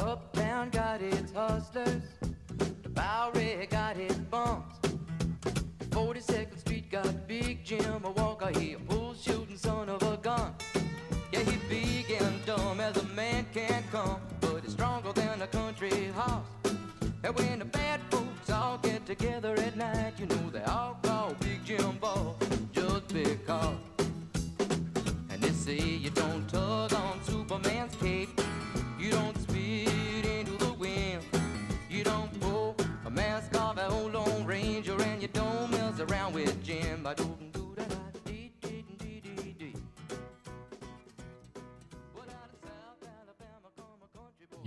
Uptown got its hustlers, the Bowery got its bums. 42nd Street got Big Jim, a walker, he a bull shooting son of a gun. Yeah, he big and dumb as a man can come, but he's stronger than a country horse. And when the bad folks all get together at night, you know they all call Big Jim Ball just because. And they say you don't tug on Superman's cape,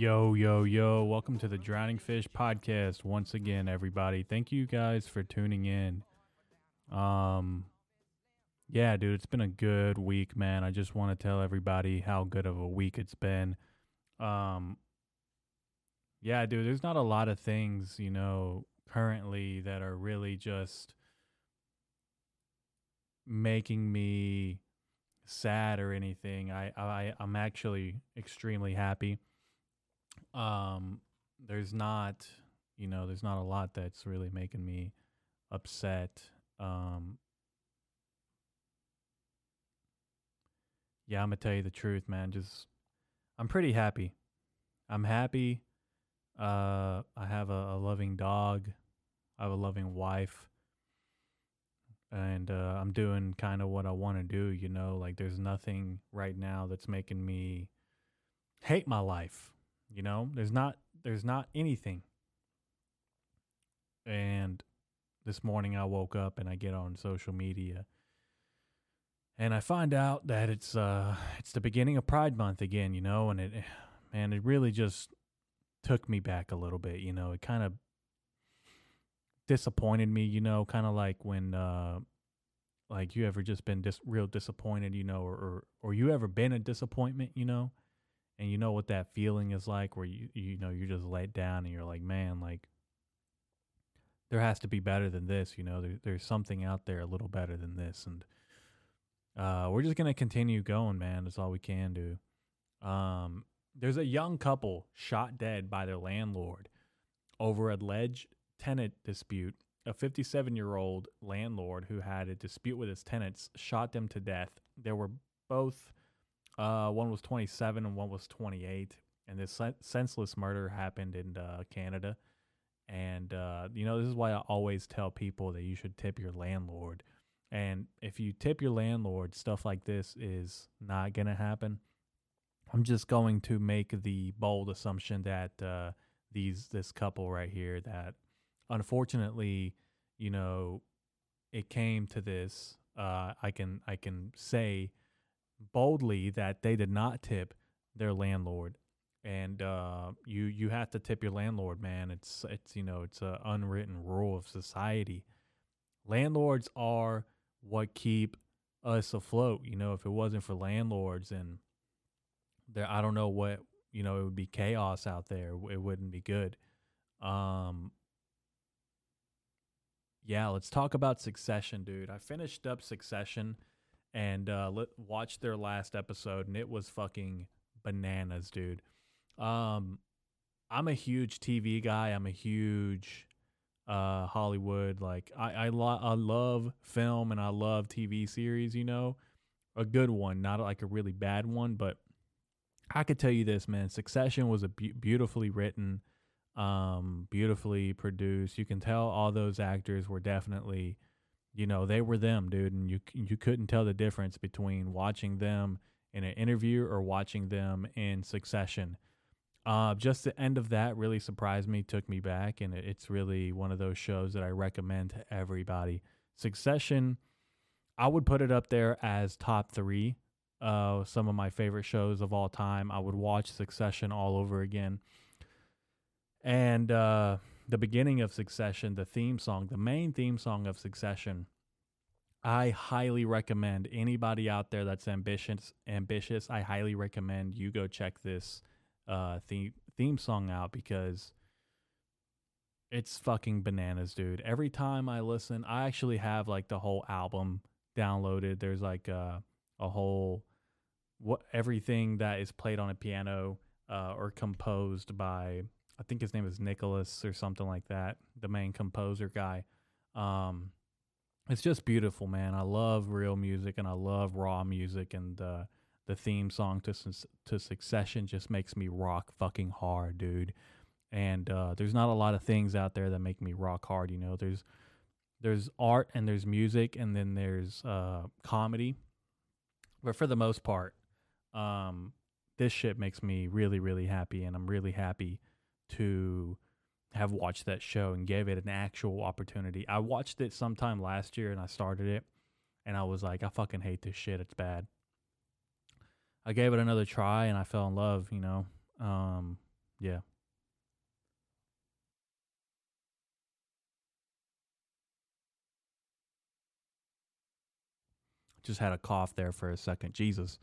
Yo, yo, yo. Welcome to the Drowning Fish podcast once again, everybody. Thank you guys for tuning in. Um yeah, dude, it's been a good week, man. I just want to tell everybody how good of a week it's been. Um Yeah, dude, there's not a lot of things, you know, currently that are really just making me sad or anything. I I I'm actually extremely happy um there's not you know there's not a lot that's really making me upset. Um yeah i'm gonna tell you the truth man just i'm pretty happy. I'm happy. Uh i have a, a loving dog. I have a loving wife. And uh, i'm doing kind of what i want to do you know like there's nothing right now that's making me hate my life you know, there's not there's not anything. And this morning I woke up and I get on social media and I find out that it's uh it's the beginning of Pride month again, you know, and it man, it really just took me back a little bit, you know. It kind of disappointed me, you know, kind of like when uh like you ever just been dis- real disappointed, you know, or, or or you ever been a disappointment, you know? And you know what that feeling is like where you you know you're just let down and you're like man like there has to be better than this you know there, there's something out there a little better than this. And uh, we're just gonna continue going man that's all we can do. Um, there's a young couple shot dead by their landlord over alleged tenant dispute. A 57 year old landlord who had a dispute with his tenants shot them to death. There were both uh, one was 27 and one was 28. And this senseless murder happened in uh, Canada. And, uh, you know, this is why I always tell people that you should tip your landlord. And if you tip your landlord, stuff like this is not going to happen. I'm just going to make the bold assumption that uh, these this couple right here that unfortunately, you know, it came to this. Uh, I can I can say boldly that they did not tip their landlord. And uh, you you have to tip your landlord man. It's it's you know it's an unwritten rule of society. Landlords are what keep us afloat. You know if it wasn't for landlords and there i don't know what you know it would be chaos out there. It wouldn't be good. Um yeah let's talk about succession dude. I finished up succession and uh, watched their last episode, and it was fucking bananas, dude. Um, I'm a huge TV guy. I'm a huge uh, Hollywood. Like I I, lo- I love film and I love TV series. You know, a good one, not like a really bad one, but I could tell you this, man. Succession was a be- beautifully written, um, beautifully produced. You can tell all those actors were definitely you know they were them dude and you you couldn't tell the difference between watching them in an interview or watching them in succession. Uh, just the end of that really surprised me took me back and it's really one of those shows that i recommend to everybody. Succession i would put it up there as top three uh, some of my favorite shows of all time. I would watch succession all over again. And uh, the beginning of Succession, the theme song, the main theme song of Succession, I highly recommend anybody out there that's ambitious. Ambitious, I highly recommend you go check this uh, theme theme song out because it's fucking bananas, dude. Every time I listen, I actually have like the whole album downloaded. There's like a, uh, a whole what everything that is played on a piano uh, or composed by I think his name is Nicholas or something like that, the main composer guy. Um, it's just beautiful, man. I love real music and I love raw music, and uh, the theme song to to Succession just makes me rock fucking hard, dude. And uh, there's not a lot of things out there that make me rock hard. You know, there's there's art and there's music and then there's uh, comedy, but for the most part, um, this shit makes me really really happy, and I'm really happy to have watched that show and gave it an actual opportunity. I watched it sometime last year and I started it and I was like, I fucking hate this shit. It's bad. I gave it another try and I fell in love, you know. Um, yeah. Just had a cough there for a second. Jesus.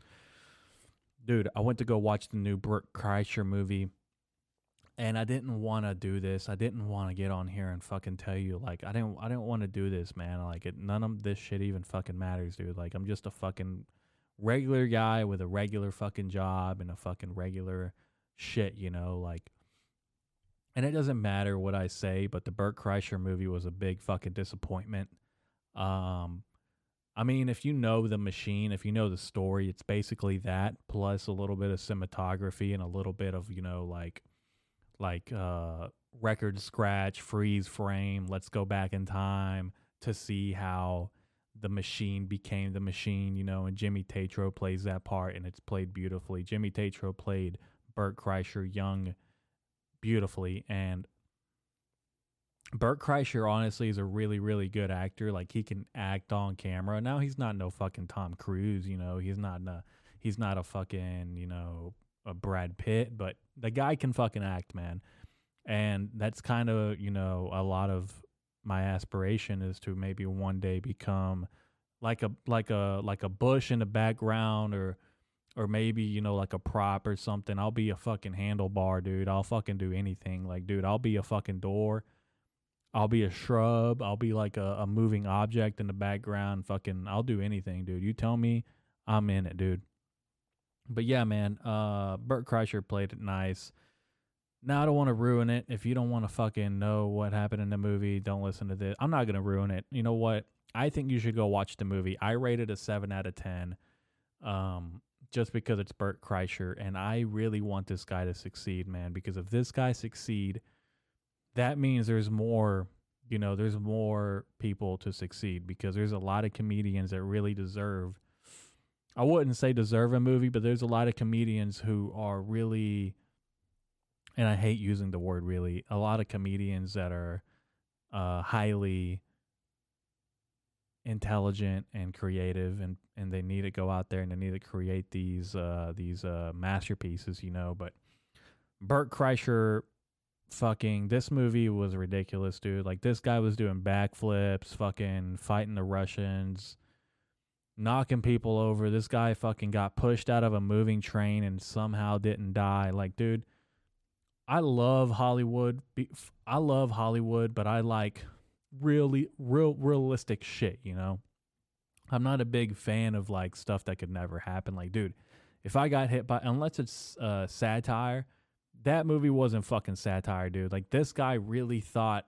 Dude, I went to go watch the new Bert Kreischer movie and I didn't want to do this. I didn't want to get on here and fucking tell you like I didn't I didn't want to do this, man. Like it, none of this shit even fucking matters, dude. Like I'm just a fucking regular guy with a regular fucking job and a fucking regular shit, you know, like and it doesn't matter what I say, but the Bert Kreischer movie was a big fucking disappointment. Um I mean, if you know the machine, if you know the story, it's basically that plus a little bit of cinematography and a little bit of, you know, like like uh, record scratch, freeze frame, let's go back in time to see how the machine became the machine, you know, and Jimmy Tatro plays that part and it's played beautifully. Jimmy Tatro played Bert Kreischer young beautifully and Bert Kreischer honestly is a really really good actor. Like he can act on camera. Now he's not no fucking Tom Cruise, you know. He's not a he's not a fucking, you know, a Brad Pitt, but the guy can fucking act, man. And that's kind of, you know, a lot of my aspiration is to maybe one day become like a like a like a bush in the background or or maybe, you know, like a prop or something. I'll be a fucking handlebar, dude. I'll fucking do anything. Like, dude, I'll be a fucking door. I'll be a shrub. I'll be like a, a moving object in the background. Fucking I'll do anything, dude. You tell me I'm in it, dude but yeah, man, uh, Bert Kreischer played it nice. Now I don't want to ruin it. If you don't want to fucking know what happened in the movie, don't listen to this. I'm not gonna ruin it. You know what? I think you should go watch the movie. I rated it a seven out of ten, um, just because it's Bert Kreischer, and I really want this guy to succeed, man. Because if this guy succeed, that means there's more. You know, there's more people to succeed because there's a lot of comedians that really deserve I wouldn't say deserve a movie, but there's a lot of comedians who are really, and I hate using the word really, a lot of comedians that are uh, highly intelligent and creative, and and they need to go out there and they need to create these uh, these uh, masterpieces, you know. But Bert Kreischer, fucking, this movie was ridiculous, dude. Like this guy was doing backflips, fucking fighting the Russians knocking people over. This guy fucking got pushed out of a moving train and somehow didn't die. Like, dude, I love Hollywood. I love Hollywood, but I like really real realistic shit, you know? I'm not a big fan of like stuff that could never happen. Like, dude, if I got hit by unless it's uh satire, that movie wasn't fucking satire, dude. Like this guy really thought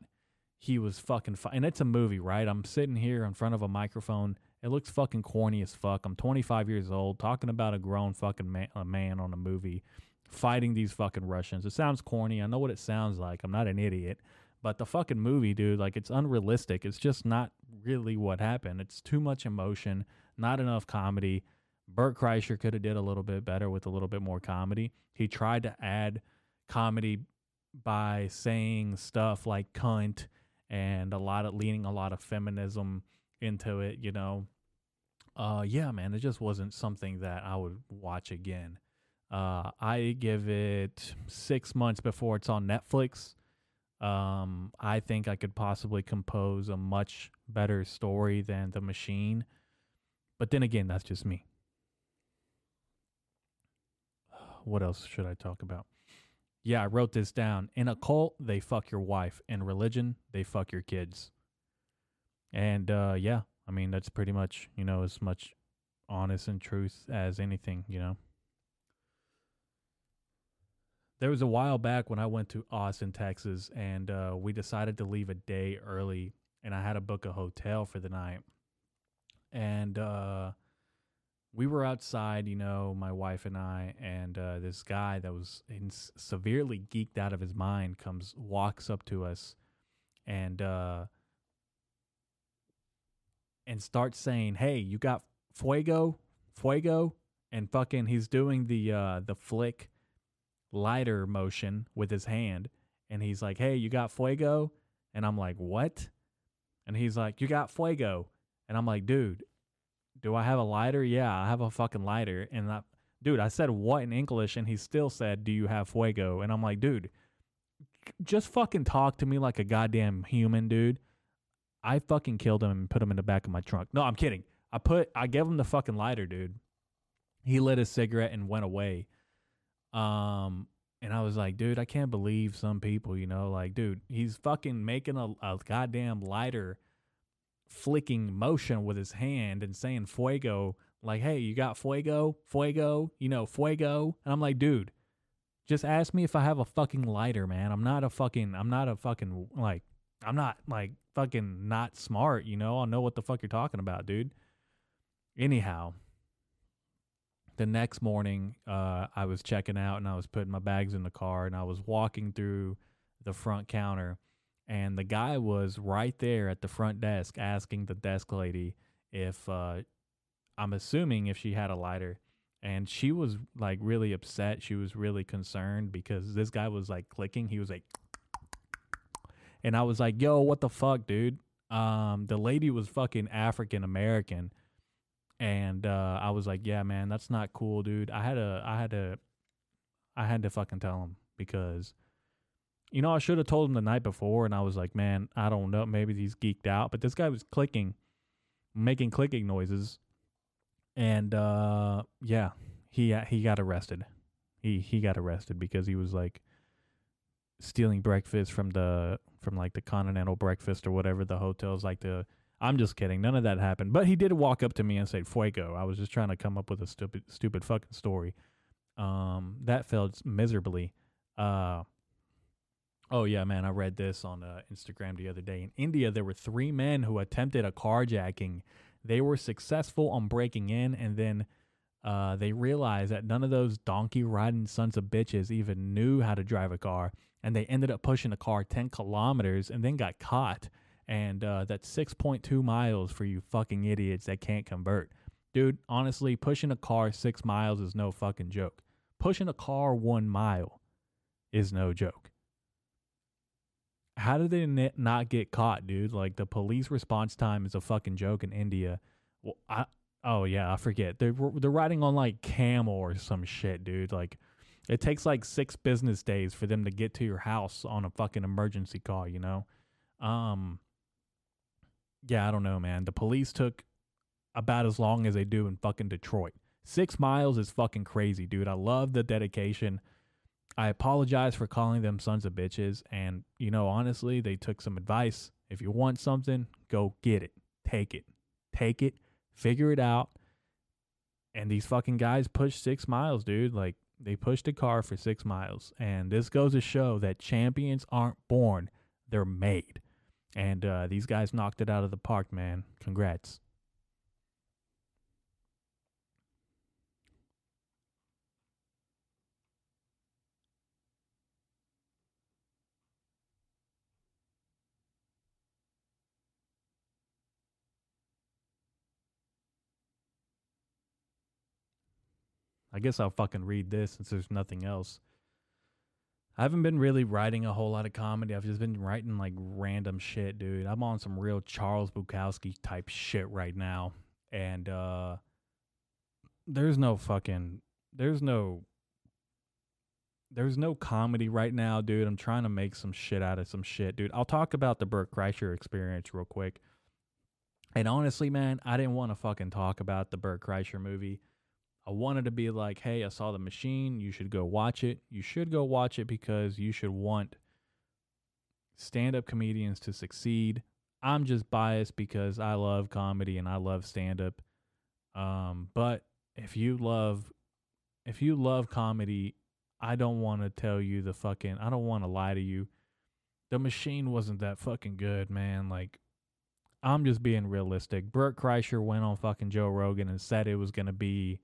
he was fucking and it's a movie, right? I'm sitting here in front of a microphone it looks fucking corny as fuck. I'm 25 years old talking about a grown fucking man, a man on a movie fighting these fucking Russians. It sounds corny. I know what it sounds like. I'm not an idiot. But the fucking movie, dude, like it's unrealistic. It's just not really what happened. It's too much emotion, not enough comedy. Bert Kreischer could have did a little bit better with a little bit more comedy. He tried to add comedy by saying stuff like cunt and a lot of leaning a lot of feminism into it, you know uh, yeah, man, it just wasn't something that I would watch again. Uh, I give it six months before it's on Netflix. Um, I think I could possibly compose a much better story than The Machine. But then again, that's just me. What else should I talk about? Yeah, I wrote this down. In a cult, they fuck your wife. In religion, they fuck your kids. And uh, yeah, I mean, that's pretty much, you know, as much honest and truth as anything, you know. there was a while back when I went to Austin, Texas, and uh, we decided to leave a day early, and I had to book a hotel for the night. And uh, we were outside, you know, my wife and I, and uh, this guy that was in severely geeked out of his mind comes, walks up to us, and uh, and starts saying, "Hey, you got fuego, fuego," and fucking he's doing the uh, the flick lighter motion with his hand, and he's like, "Hey, you got fuego," and I'm like, "What?" And he's like, "You got fuego," and I'm like, "Dude, do I have a lighter? Yeah, I have a fucking lighter." And I, dude, I said what in English, and he still said, "Do you have fuego?" And I'm like, "Dude." Just fucking talk to me like a goddamn human, dude. I fucking killed him and put him in the back of my trunk. No, I'm kidding. I put I gave him the fucking lighter, dude. He lit a cigarette and went away. Um and I was like, dude, I can't believe some people, you know, like, dude, he's fucking making a, a goddamn lighter flicking motion with his hand and saying fuego, like, hey, you got fuego, fuego, you know, fuego. And I'm like, dude, just ask me if I have a fucking lighter, man. I'm not a fucking, I'm not a fucking, like, I'm not like fucking not smart, you know? I'll know what the fuck you're talking about, dude. Anyhow, the next morning, uh, I was checking out and I was putting my bags in the car and I was walking through the front counter and the guy was right there at the front desk asking the desk lady if uh, I'm assuming if she had a lighter and she was like really upset she was really concerned because this guy was like clicking he was like and I was like, "Yo, what the fuck, dude?" Um, the lady was fucking African American, and uh, I was like, "Yeah, man, that's not cool, dude." I had to, I had to, I had to fucking tell him because, you know, I should have told him the night before, and I was like, "Man, I don't know, maybe he's geeked out," but this guy was clicking, making clicking noises, and uh, yeah, he he got arrested. He he got arrested because he was like stealing breakfast from the from like the continental breakfast or whatever the hotels like the I'm just kidding. None of that happened. But he did walk up to me and say fuego. I was just trying to come up with a stupid stupid fucking story. Um that failed miserably. Uh Oh yeah, man, I read this on uh, Instagram the other day. In India, there were 3 men who attempted a carjacking. They were successful on breaking in and then uh, they realized that none of those donkey riding sons of bitches even knew how to drive a car and they ended up pushing the car 10 kilometers and then got caught. And uh, that's 6.2 miles for you fucking idiots that can't convert. Dude, honestly, pushing a car six miles is no fucking joke. Pushing a car one mile is no joke. How did they not get caught, dude? Like the police response time is a fucking joke in India. Well, I oh yeah, I forget. They're they're riding on like camel or some shit, dude. Like it takes like six business days for them to get to your house on a fucking emergency call, you know? Um, yeah, I don't know, man. The police took about as long as they do in fucking Detroit. Six miles is fucking crazy, dude. I love the dedication. I apologize for calling them sons of bitches. And, you know, honestly, they took some advice. If you want something, go get it. Take it. Take it. Figure it out. And these fucking guys push six miles, dude. Like, they pushed a car for six miles. And this goes to show that champions aren't born, they're made. And uh, these guys knocked it out of the park, man. Congrats. I guess I'll fucking read this since there's nothing else. I haven't been really writing a whole lot of comedy. I've just been writing like random shit, dude. I'm on some real Charles Bukowski type shit right now. And uh there's no fucking there's no there's no comedy right now, dude. I'm trying to make some shit out of some shit, dude. I'll talk about the Bert Kreischer experience real quick. And honestly, man, I didn't want to fucking talk about the Bert Kreischer movie. I wanted to be like, hey, I saw the machine. You should go watch it. You should go watch it because you should want stand up comedians to succeed. I'm just biased because I love comedy and I love stand up. Um, but if you love if you love comedy, I don't want to tell you the fucking. I don't want to lie to you. The machine wasn't that fucking good, man. Like, I'm just being realistic. Bert Kreischer went on fucking Joe Rogan and said it was gonna be,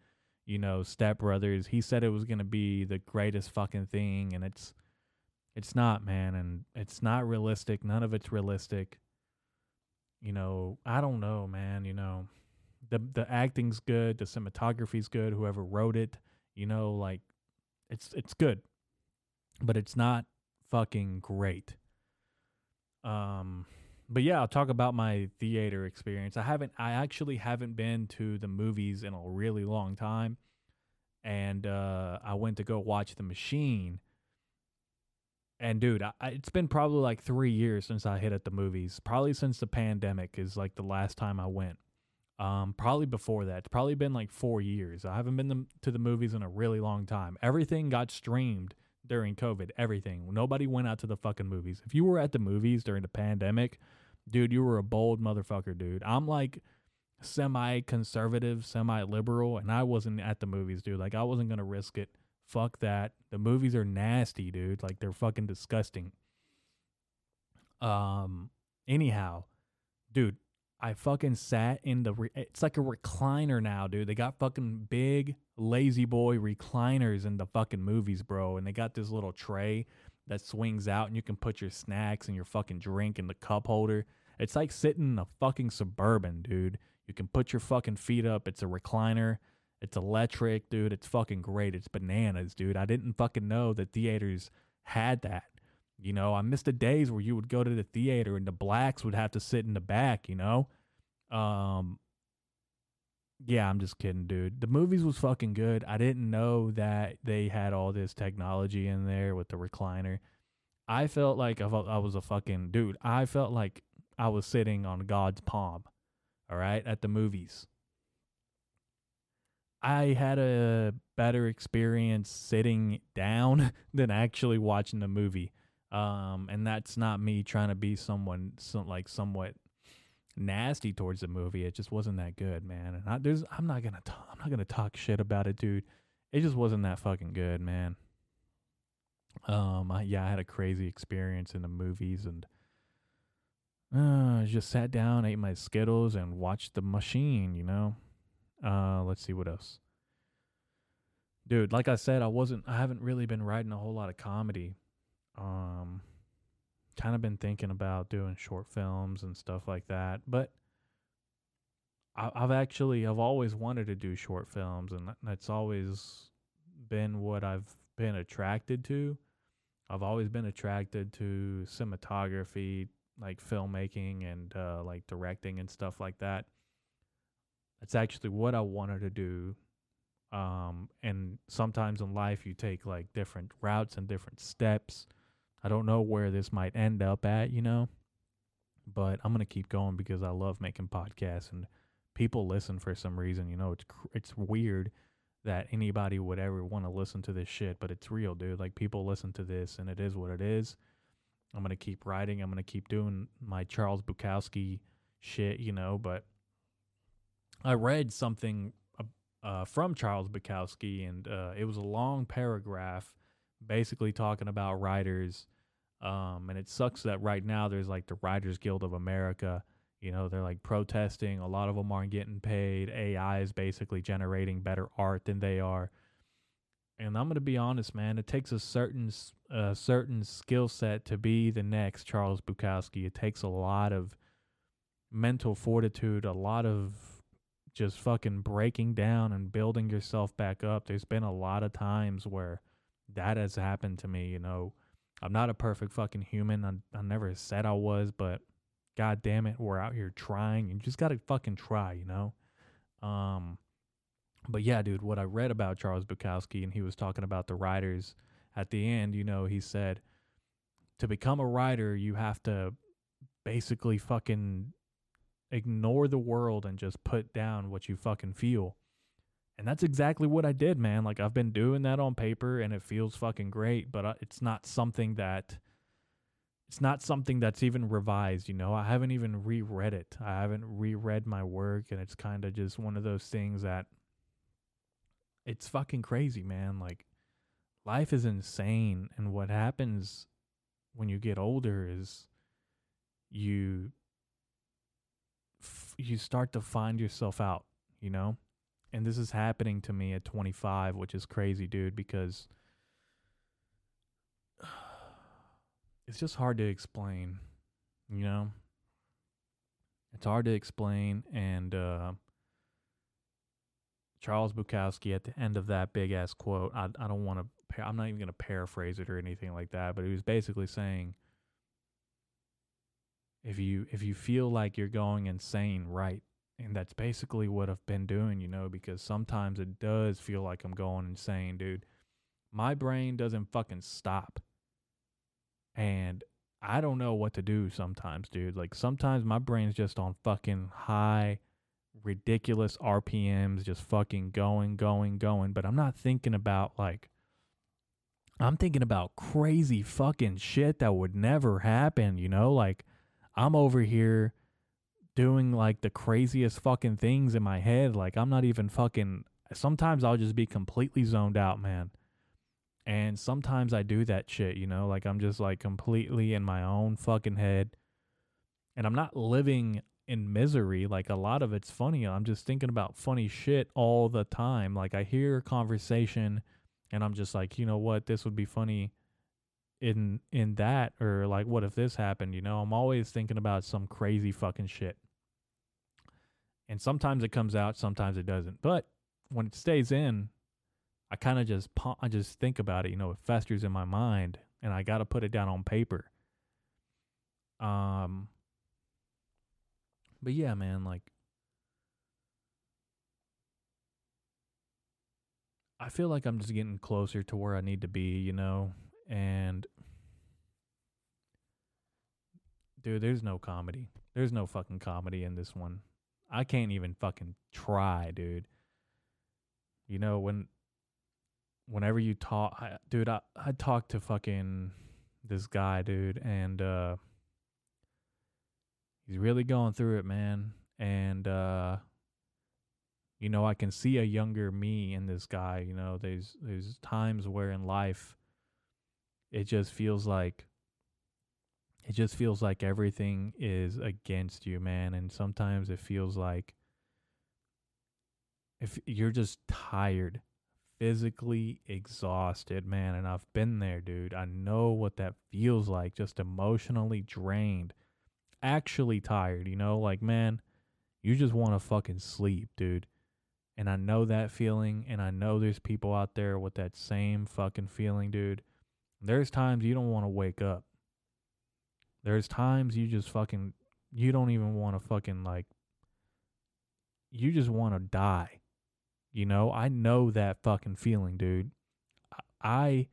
you know, Step Brothers. He said it was gonna be the greatest fucking thing, and it's, it's not, man, and it's not realistic. None of it's realistic. You know, I don't know, man. You know, the the acting's good, the cinematography's good. Whoever wrote it, you know, like it's it's good, but it's not fucking great. Um, but yeah, I'll talk about my theater experience. I haven't, I actually haven't been to the movies in a really long time, and uh, I went to go watch The Machine. And dude, I, it's been probably like three years since I hit at the movies. Probably since the pandemic is like the last time I went. Um, probably before that. It's probably been like four years. I haven't been to the movies in a really long time. Everything got streamed during COVID. Everything. Nobody went out to the fucking movies. If you were at the movies during the pandemic, dude, you were a bold motherfucker, dude. I'm like semi conservative, semi liberal, and I wasn't at the movies, dude. Like I wasn't gonna risk it. Fuck that. The movies are nasty, dude. Like they're fucking disgusting. Um. Anyhow, dude, I fucking sat in the. Re- it's like a recliner now, dude. They got fucking big La-Z-Boy recliners in the fucking movies, bro. And they got this little tray that swings out, and you can put your snacks and your fucking drink in the cup holder. It's like sitting in a fucking suburban, dude. You can put your fucking feet up. It's a recliner. It's electric, dude. It's fucking great. It's bananas, dude. I didn't fucking know that theaters had that. You know, I missed the days where you would go to the theater and the blacks would have to sit in the back, you know? Um Yeah, I'm just kidding, dude. The movies was fucking good. I didn't know that they had all this technology in there with the recliner. I felt like I was a fucking dude. I felt like I was sitting on God's palm, all right, at the movies. I had a better experience sitting down than actually watching the movie. Um, and that's not me trying to be someone some, like somewhat nasty towards the movie. It just wasn't that good, man. And I, there's, I'm not gonna, i I'm not gonna talk shit about it, dude. It just wasn't that fucking good, man. Um, I, yeah, I had a crazy experience in the movies, and uh, just sat down, ate my Skittles, and watched the machine. You know. Uh, let's see what else. Dude, like I said, I wasn't. I haven't really been writing a whole lot of comedy um, kind of been thinking about doing short films and stuff like that, but I've actually I've always wanted to do short films, and that's always been what I've been attracted to. I've always been attracted to cinematography, like filmmaking and uh, like directing and stuff like that. That's actually what I wanted to do. Um, and sometimes in life, you take like different routes and different steps I don't know where this might end up at, you know, but I'm going to keep going because I love making podcasts and people listen for some reason. You know, it's it's weird that anybody would ever want to listen to this shit, but it's real, dude. Like people listen to this and it is what it is. I'm going to keep writing. I'm going to keep doing my Charles Bukowski shit, you know, but I read something uh, from Charles Bukowski and uh, it was a long paragraph basically talking about writers. Um, and it sucks that right now there's like the Writers Guild of America. You know, they're like protesting. A lot of them aren't getting paid. AI is basically generating better art than they are. And I'm gonna be honest, man. It takes a certain a certain skill set to be the next Charles Bukowski. It takes a lot of mental fortitude, a lot of just fucking breaking down and building yourself back up. There's been a lot of times where that has happened to me. You know, I'm not a perfect fucking human. I, I never said I was, but god damn it, we're out here trying. You just gotta fucking try, you know. Um, but yeah, dude, what I read about Charles Bukowski, and he was talking about the writers at the end. You know, he said to become a writer, you have to basically fucking ignore the world and just put down what you fucking feel. And that's exactly what I did, man. Like I've been doing that on paper and it feels fucking great, but uh, it's not something that it's not something that's even revised, you know. I haven't even reread it. I haven't reread my work and it's kind of just one of those things that it's fucking crazy, man. Like life is insane and what happens when you get older is you you start to find yourself out, you know? And this is happening to me at 25, which is crazy, dude, because it's just hard to explain, you know? It's hard to explain and uh Charles Bukowski at the end of that big ass quote, I I don't want to I'm not even going to paraphrase it or anything like that, but he was basically saying if you if you feel like you're going insane, right? And that's basically what I've been doing, you know, because sometimes it does feel like I'm going insane, dude. My brain doesn't fucking stop. And I don't know what to do sometimes, dude. Like sometimes my brain's just on fucking high ridiculous RPMs just fucking going, going, going, but I'm not thinking about like I'm thinking about crazy fucking shit that would never happen, you know? Like, I'm over here doing like the craziest fucking things in my head. Like, I'm not even fucking. Sometimes I'll just be completely zoned out, man. And sometimes I do that shit, you know? Like, I'm just like completely in my own fucking head. And I'm not living in misery. Like, a lot of it's funny. I'm just thinking about funny shit all the time. Like, I hear a conversation and I'm just like, you know what, this would be funny in in that or like what if this happened, you know? I'm always thinking about some crazy fucking shit. And sometimes it comes out, sometimes it doesn't. But when it stays in, I kind of just I just think about it, you know, it festers in my mind and I got to put it down on paper. Um but yeah, man, like I feel like I'm just getting closer to where I need to be, you know? And dude, there's no comedy. There's no fucking comedy in this one. I can't even fucking try, dude. You know, when whenever you talk, I, dude, I I talked to fucking this guy, dude, and uh he's really going through it, man. And uh you know, I can see a younger me in this guy. You know, there's there's times where in life it just feels like it just feels like everything is against you, man. And sometimes it feels like if you're just tired, physically exhausted, man. And I've been there, dude. I know what that feels like, just emotionally drained, actually tired, you know, like, man, you just want to fucking sleep, dude. And I know that feeling, and I know there's people out there with that same fucking feeling, dude. There's times you don't want to wake up. There's times you just fucking, you don't even want to fucking like, you just want to die. You know, I know that fucking feeling, dude. I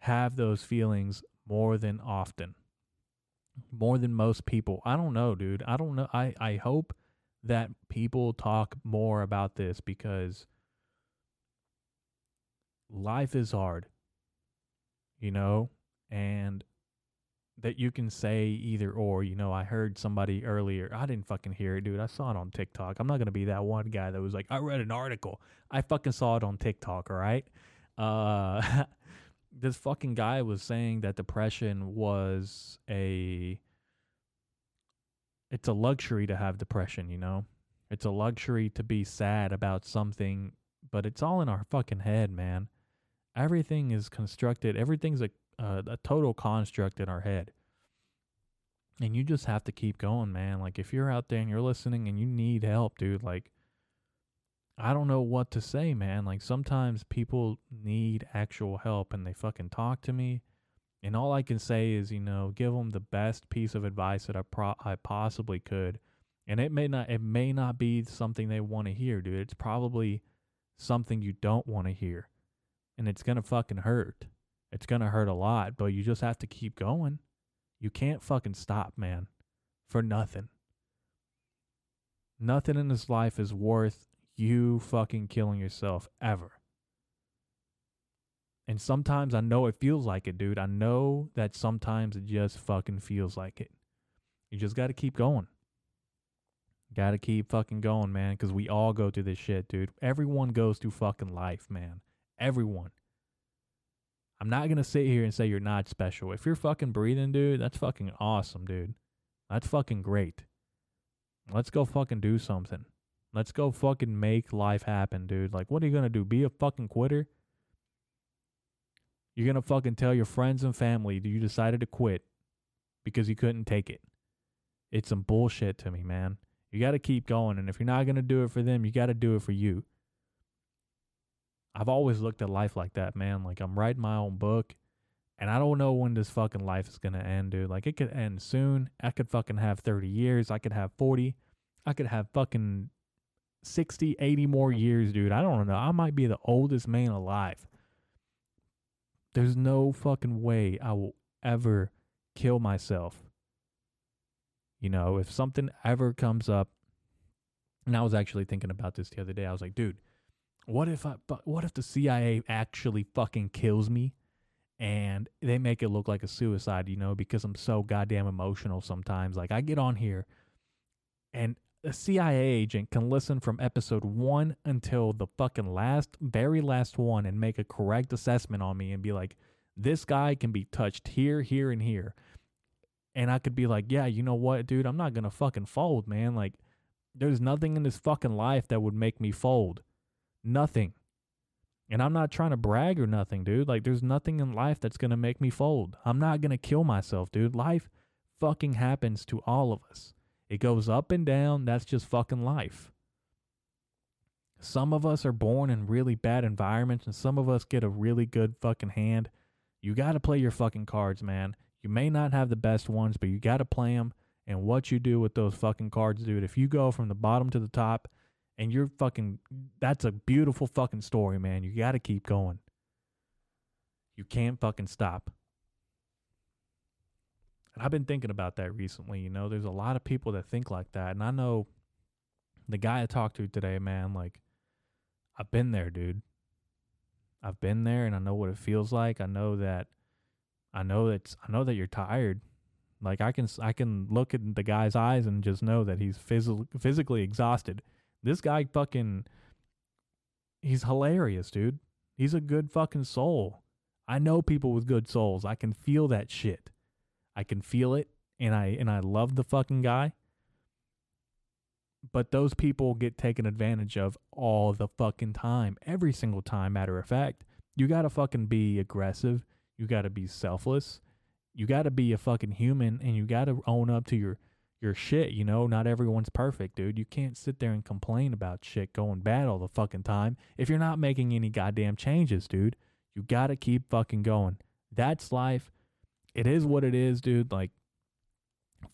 have those feelings more than often, more than most people. I don't know, dude. I don't know. I, I hope that people talk more about this because life is hard, you know, and that you can say either or. You know, I heard somebody earlier. I didn't fucking hear it, dude. I saw it on TikTok. I'm not gonna be that one guy that was like, I read an article. I fucking saw it on TikTok. All right. Uh, this fucking guy was saying that depression was a it's a luxury to have depression, you know? It's a luxury to be sad about something, but it's all in our fucking head, man. Everything is constructed, everything's a, a, a total construct in our head. And you just have to keep going, man. Like, if you're out there and you're listening and you need help, dude, like, I don't know what to say, man. Like, sometimes people need actual help and they fucking talk to me and all I can say is, you know, give them the best piece of advice that I pro- I possibly could. And it may not it may not be something they want to hear, dude. It's probably something you don't want to hear. And it's going to fucking hurt. It's going to hurt a lot, but you just have to keep going. You can't fucking stop, man. For nothing. Nothing in this life is worth you fucking killing yourself ever. And sometimes I know it feels like it, dude. I know that sometimes it just fucking feels like it. You just got to keep going. Got to keep fucking going, man, because we all go through this shit, dude. Everyone goes through fucking life, man. Everyone. I'm not gonna sit here and say you're not special. If you're fucking breathing, dude, that's fucking awesome, dude. That's fucking great. Let's go fucking do something. Let's go fucking make life happen, dude. Like, what are you gonna do? Be a fucking quitter? You're gonna fucking tell your friends and family that you decided to quit because you couldn't take it. It's some bullshit to me, man. You gotta keep going, and if you're not gonna do it for them, you gotta do it for you. I've always looked at life like that, man. Like I'm writing my own book, and I don't know when this fucking life is gonna end, dude. Like it could end soon. I could fucking have 30 years. I could have 40. I could have fucking 60, 80 more years, dude. I don't know. I might be the oldest man alive. There's no fucking way I will ever kill myself. You know, if something ever comes up, and I was actually thinking about this the other day. I was like, dude, what if I what if the CIA actually fucking kills me and they make it look like a suicide, you know, because I'm so goddamn emotional sometimes. Like I get on here and a CIA agent can listen from episode 1 until the fucking last very last one and make a correct assessment on me and be like this guy can be touched here, here and here. And I could be like, "Yeah, you know what, dude? I'm not going to fucking fold, man. Like there's nothing in this fucking life that would make me fold." Nothing. And I'm not trying to brag or nothing, dude. Like, there's nothing in life that's going to make me fold. I'm not going to kill myself, dude. Life fucking happens to all of us. It goes up and down. That's just fucking life. Some of us are born in really bad environments, and some of us get a really good fucking hand. You got to play your fucking cards, man. You may not have the best ones, but you got to play them. And what you do with those fucking cards, dude, if you go from the bottom to the top, and you're fucking that's a beautiful fucking story, man. You got to keep going. You can't fucking stop. And I've been thinking about that recently, you know, there's a lot of people that think like that, and I know the guy I talked to today, man, like I've been there, dude. I've been there and I know what it feels like. I know that I know that I know that you're tired. Like I can I can look at the guy's eyes and just know that he's phys- physically exhausted this guy fucking he's hilarious, dude. He's a good fucking soul. I know people with good souls. I can feel that shit. I can feel it and I and I love the fucking guy. But those people get taken advantage of all the fucking time. Every single time, matter of fact. You got to fucking be aggressive. You got to be selfless. You got to be a fucking human and you got to own up to your your shit, you know? Not everyone's perfect, dude. You can't sit there and complain about shit going bad all the fucking time if you're not making any goddamn changes, dude. You gotta keep fucking going. That's life. It is what it is, dude. Like,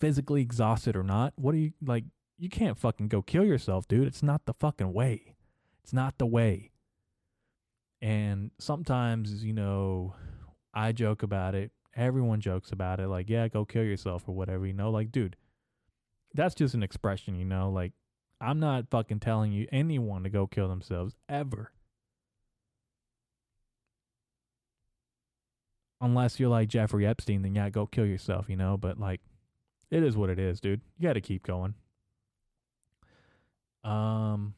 physically exhausted or not, what do you, like, you can't fucking go kill yourself, dude. It's not the fucking way. It's not the way. And sometimes, you know, I joke about it. Everyone jokes about it. Like, yeah, go kill yourself or whatever, you know? Like, dude, that's just an expression, you know? Like, I'm not fucking telling you anyone to go kill themselves ever. Unless you're like Jeffrey Epstein, then yeah, go kill yourself, you know? But like, it is what it is, dude. You got to keep going. Um,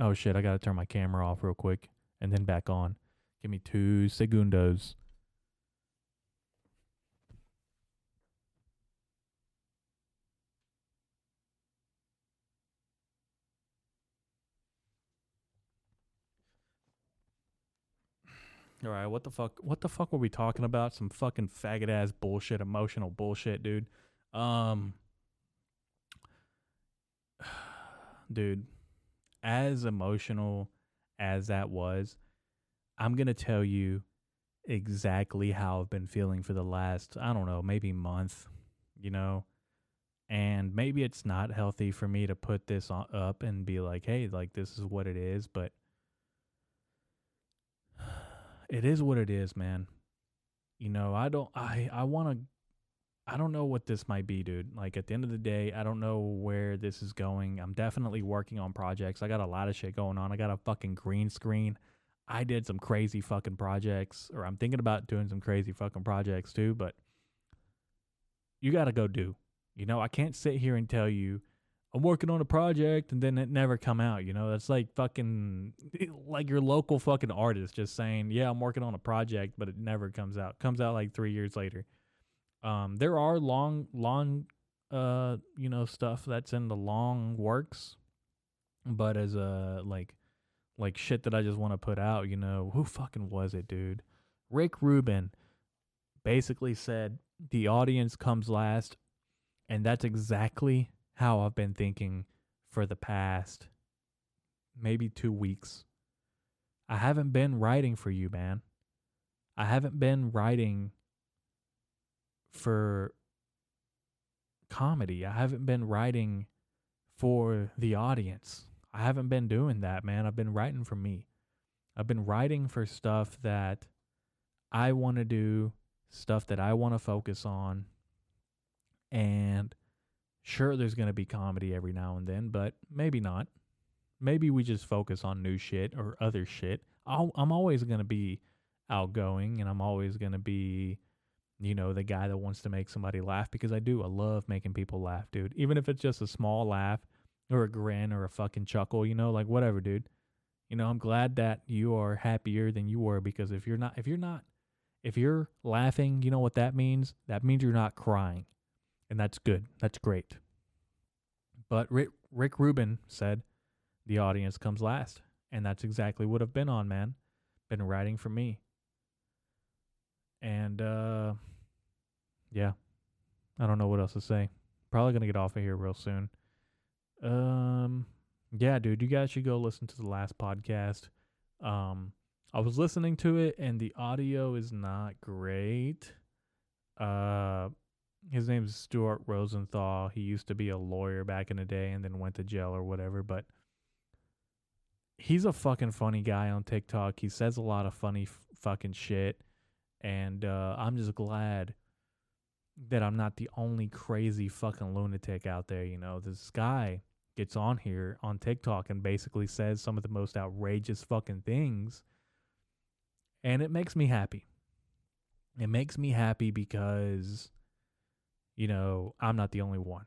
oh shit, I got to turn my camera off real quick and then back on. Give me two segundos. All right, what the fuck? What the fuck were we talking about? Some fucking faggot ass bullshit, emotional bullshit, dude. Um, dude, as emotional as that was, I'm gonna tell you exactly how I've been feeling for the last, I don't know, maybe month. You know, and maybe it's not healthy for me to put this up and be like, hey, like this is what it is, but it is what it is, man. You know, I don't I I want to I don't know what this might be, dude. Like at the end of the day, I don't know where this is going. I'm definitely working on projects. I got a lot of shit going on. I got a fucking green screen. I did some crazy fucking projects or I'm thinking about doing some crazy fucking projects too, but you got to go do. You know, I can't sit here and tell you, I'm working on a project and then it never come out, you know? That's like fucking like your local fucking artist just saying, "Yeah, I'm working on a project," but it never comes out. Comes out like 3 years later. Um there are long long uh you know stuff that's in the long works, but as a like like shit that I just want to put out, you know, who fucking was it, dude? Rick Rubin basically said the audience comes last and that's exactly how I've been thinking for the past maybe two weeks. I haven't been writing for you, man. I haven't been writing for comedy. I haven't been writing for the audience. I haven't been doing that, man. I've been writing for me. I've been writing for stuff that I want to do, stuff that I want to focus on. And Sure, there's going to be comedy every now and then, but maybe not. Maybe we just focus on new shit or other shit. i am always going to be outgoing and I'm always going to be, you know, the guy that wants to make somebody laugh because I do. I love making people laugh, dude. Even if it's just a small laugh or a grin or a fucking chuckle, you know, like whatever, dude. You know, I'm glad that you are happier than you were because if you're not, if you're not, if you're laughing, you know what that means? That means you're not crying and that's good. That's great. But Rick, Rick Rubin said the audience comes last, and that's exactly what I've been on, man. Been writing for me. And uh yeah. I don't know what else to say. Probably to get off of here real soon. Um yeah, dude, you guys should go listen to the last podcast. Um I was listening to it and the audio is not great. Uh his name's Stuart Rosenthal. He used to be a lawyer back in the day and then went to jail or whatever, but he's a fucking funny guy on TikTok. He says a lot of funny f- fucking shit and uh, I'm just glad that I'm not the only crazy fucking lunatic out there, you know. This guy gets on here on TikTok and basically says some of the most outrageous fucking things and it makes me happy. It makes me happy because you know, I'm not the only one.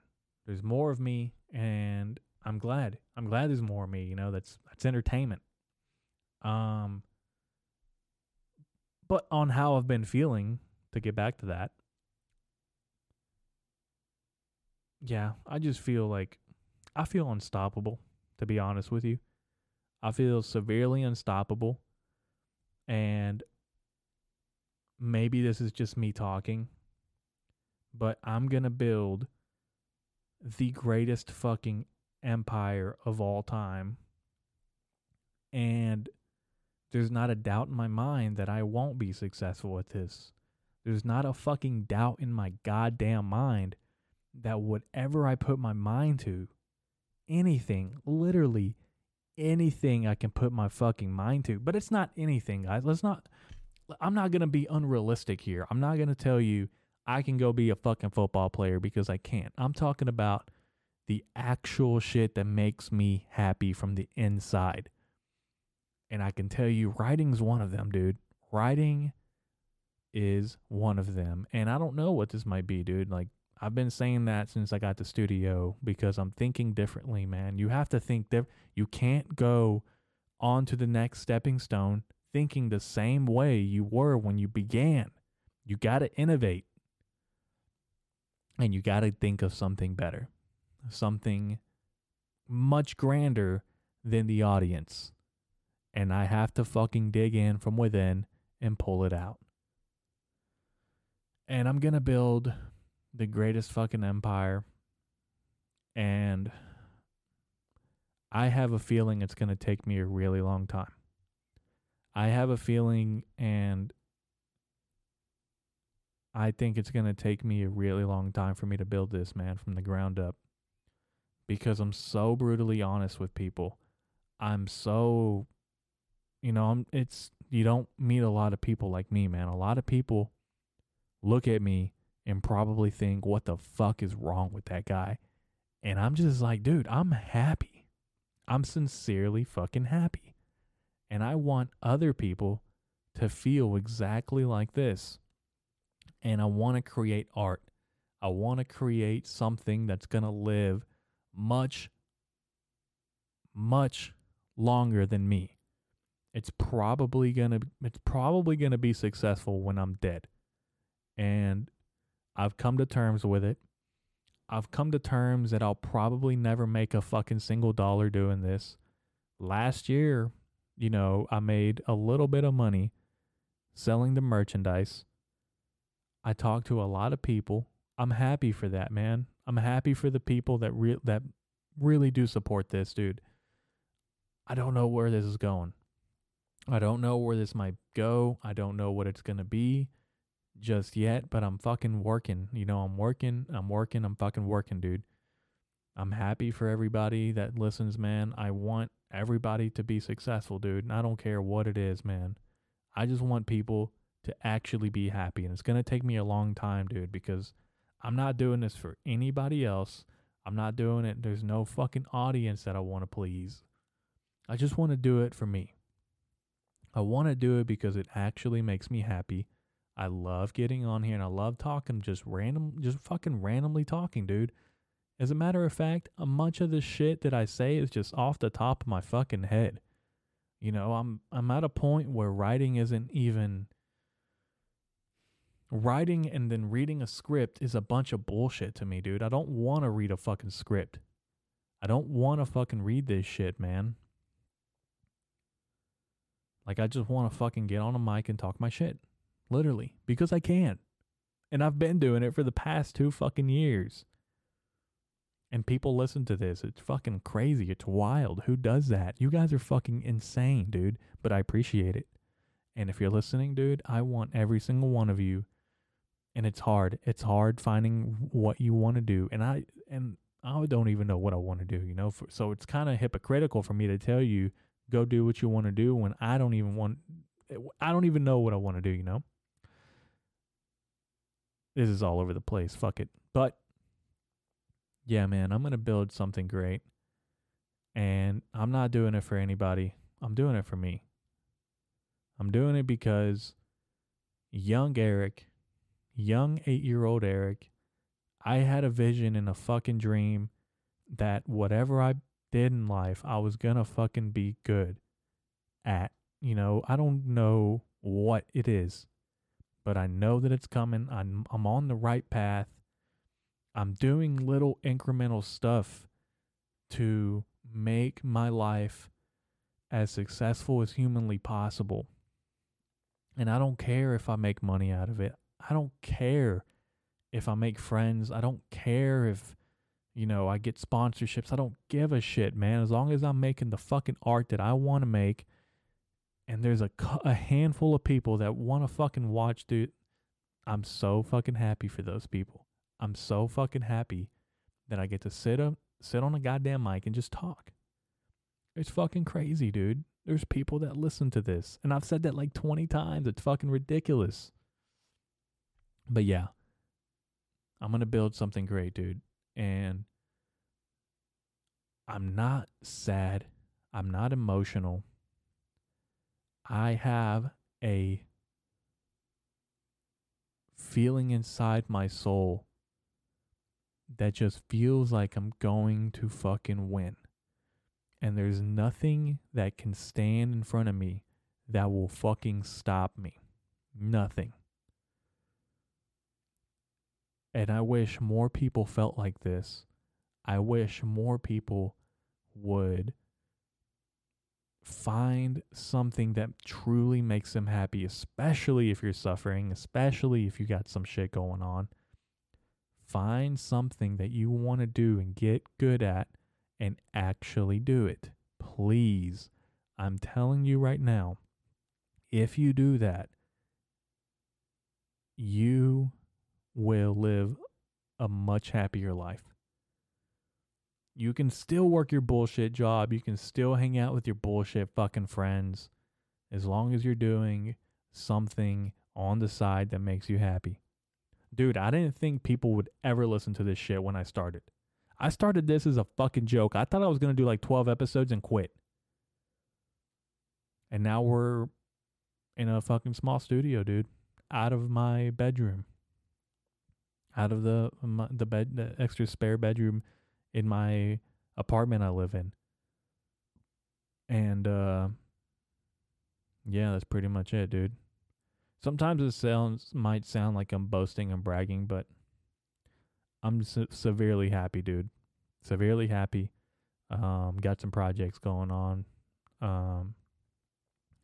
There's more of me and I'm glad. I'm glad there's more of me, you know, that's that's entertainment. Um but on how I've been feeling to get back to that. Yeah, I just feel like I feel unstoppable, to be honest with you. I feel severely unstoppable. And maybe this is just me talking, but I'm going to build the greatest fucking empire of all time. And there's not a doubt in my mind that I won't be successful at this. There's not a fucking doubt in my goddamn mind that whatever I put my mind to, anything, literally anything I can put my fucking mind to, but it's not anything, guys. Let's not, I'm not going to be unrealistic here. I'm not going to tell you I can go be a fucking football player because I can't. I'm talking about the actual shit that makes me happy from the inside. And I can tell you, writing's one of them, dude. Writing is one of them. And I don't know what this might be, dude. Like, I've been saying that since I got the studio because I'm thinking differently, man. You have to think that you can't go on to the next stepping stone thinking the same way you were when you began. You got to innovate. And you got to think of something better, something much grander than the audience. And I have to fucking dig in from within and pull it out. And I'm going to build the greatest fucking empire. And I have a feeling it's going to take me a really long time. I have a feeling, and I think it's going to take me a really long time for me to build this, man, from the ground up. Because I'm so brutally honest with people. I'm so, you know, I'm, it's, you don't meet a lot of people like me, man. A lot of people look at me and probably think, what the fuck is wrong with that guy? And I'm just like, dude, I'm happy. I'm sincerely fucking happy. And I want other people to feel exactly like this and I want to create art. I want to create something that's going to live much, much longer than me. It's probably gonna it's probably gonna be successful when I'm dead. And I've come to terms with it. I've come to terms that I'll probably never make a fucking single dollar doing this. Last year, you know, I made a little bit of money selling the merchandise. I talk to a lot of people. I'm happy for that, man. I'm happy for the people that re- that really do support this, dude. I don't know where this is going. I don't know where this might go. I don't know what it's going to be just yet, but I'm fucking working. You know, I'm working, I'm working, I'm fucking working, dude. I'm happy for everybody that listens, man. I want everybody to be successful, dude. And I don't care what it is, man. I just want people to actually be happy. And it's going to take me a long time, dude, because I'm not doing this for anybody else. I'm not doing it. There's no fucking audience that I want to please. I just want to do it for me. I want to do it because it actually makes me happy. I love getting on here and I love talking just random, just fucking randomly talking, dude. As a matter of fact, a bunch of the shit that I say is just off the top of my fucking head. You know, I'm I'm at a point where writing isn't even writing and then reading a script is a bunch of bullshit to me, dude. I don't want to read a fucking script. I don't want to fucking read this shit, man. Like I just want to fucking get on a mic and talk my shit. Literally, because I can. And I've been doing it for the past 2 fucking years. And people listen to this. It's fucking crazy. It's wild. Who does that? You guys are fucking insane, dude. But I appreciate it. And if you're listening, dude, I want every single one of you. And it's hard. It's hard finding what you want to do. And I and I don't even know what I want to do, you know? For, so it's kind of hypocritical for me to tell you go do what you want to do when I don't even want I don't even know what I want to do, you know? This is all over the place. Fuck it. But yeah, man, I'm going to build something great. And I'm not doing it for anybody. I'm doing it for me. I'm doing it because young Eric, young eight year old Eric, I had a vision and a fucking dream that whatever I did in life, I was to fucking be good at. You know, I don't know what it is, but I know that it's coming. I'm, I'm on the right path. I'm doing little incremental stuff to make my life as successful as humanly possible. And I don't care if I make money out of it. I don't care if I make friends. I don't care if, you know, I get sponsorships. I don't give a shit, man. As long as I'm making the fucking art that I want to make and there's a, a handful of people that want to fucking watch, dude, I'm so fucking happy for those people. I'm so fucking happy that I get to sit up, sit on a goddamn mic and just talk. It's fucking crazy, dude. There's people that listen to this, and I've said that like 20 times. It's fucking ridiculous. But yeah, I'm going to build something great, dude. And I'm not sad. I'm not emotional. I have a feeling inside my soul that just feels like I'm going to fucking win. And there's nothing that can stand in front of me that will fucking stop me. Nothing. And I wish more people felt like this. I wish more people would find something that truly makes them happy, especially if you're suffering, especially if you got some shit going on. Find something that you want to do and get good at and actually do it. Please. I'm telling you right now, if you do that, you will live a much happier life. You can still work your bullshit job. You can still hang out with your bullshit fucking friends as long as you're doing something on the side that makes you happy. Dude, I didn't think people would ever listen to this shit when I started. I started this as a fucking joke. I thought I was going to do like 12 episodes and quit. And now we're in a fucking small studio, dude, out of my bedroom. Out of the the bed the extra spare bedroom in my apartment I live in. And uh yeah, that's pretty much it, dude. Sometimes it sounds might sound like I'm boasting and bragging, but I'm se- severely happy, dude. Severely happy. Um, got some projects going on. Um,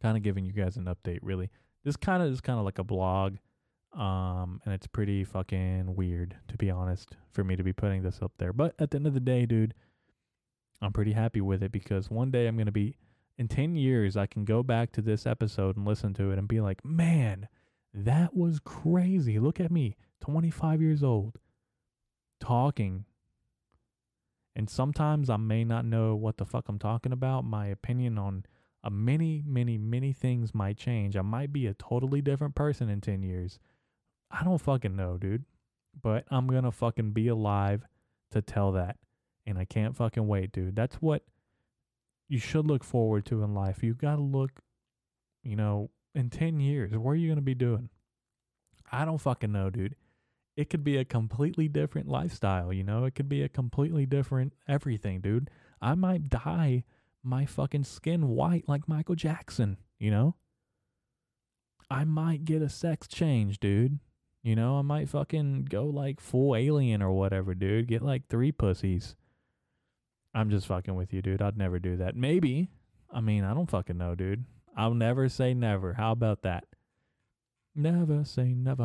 kind of giving you guys an update, really. This kind of is kind of like a blog. Um, and it's pretty fucking weird, to be honest, for me to be putting this up there. But at the end of the day, dude, I'm pretty happy with it because one day I'm going to be, in 10 years, I can go back to this episode and listen to it and be like, man, that was crazy. Look at me, 25 years old, talking. And sometimes I may not know what the fuck I'm talking about. My opinion on uh, many, many, many things might change. I might be a totally different person in 10 years. I don't fucking know, dude. But I'm going to fucking be alive to tell that. And I can't fucking wait, dude. That's what you should look forward to in life. You got to look, you know, in 10 years, what are you going to be doing? I don't fucking know, dude. It could be a completely different lifestyle, you know? It could be a completely different everything, dude. I might dye my fucking skin white like Michael Jackson, you know? I might get a sex change, dude. You know, I might fucking go like full alien or whatever, dude. Get like three pussies. I'm just fucking with you, dude. I'd never do that. Maybe. I mean, I don't fucking know, dude. I'll never say never. How about that? Never say never.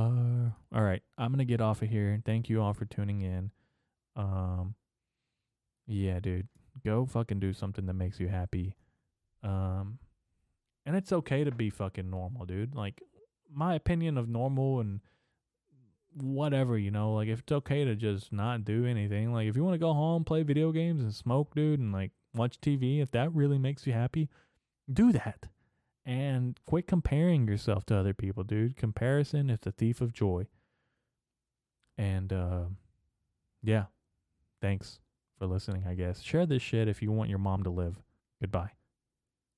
All right, I'm gonna get off of here. Thank you all for tuning in. Um, yeah, dude, go fucking do something that makes you happy. Um, and it's okay to be fucking normal, dude. Like my opinion of normal and whatever, you know, like if it's okay to just not do anything, like if you want to go home, play video games and smoke, dude, and like watch TV, if that really makes you happy, do that. And quit comparing yourself to other people, dude. Comparison is the thief of joy. And uh, yeah, thanks for listening, I guess. Share this shit if you want your mom to live. Goodbye.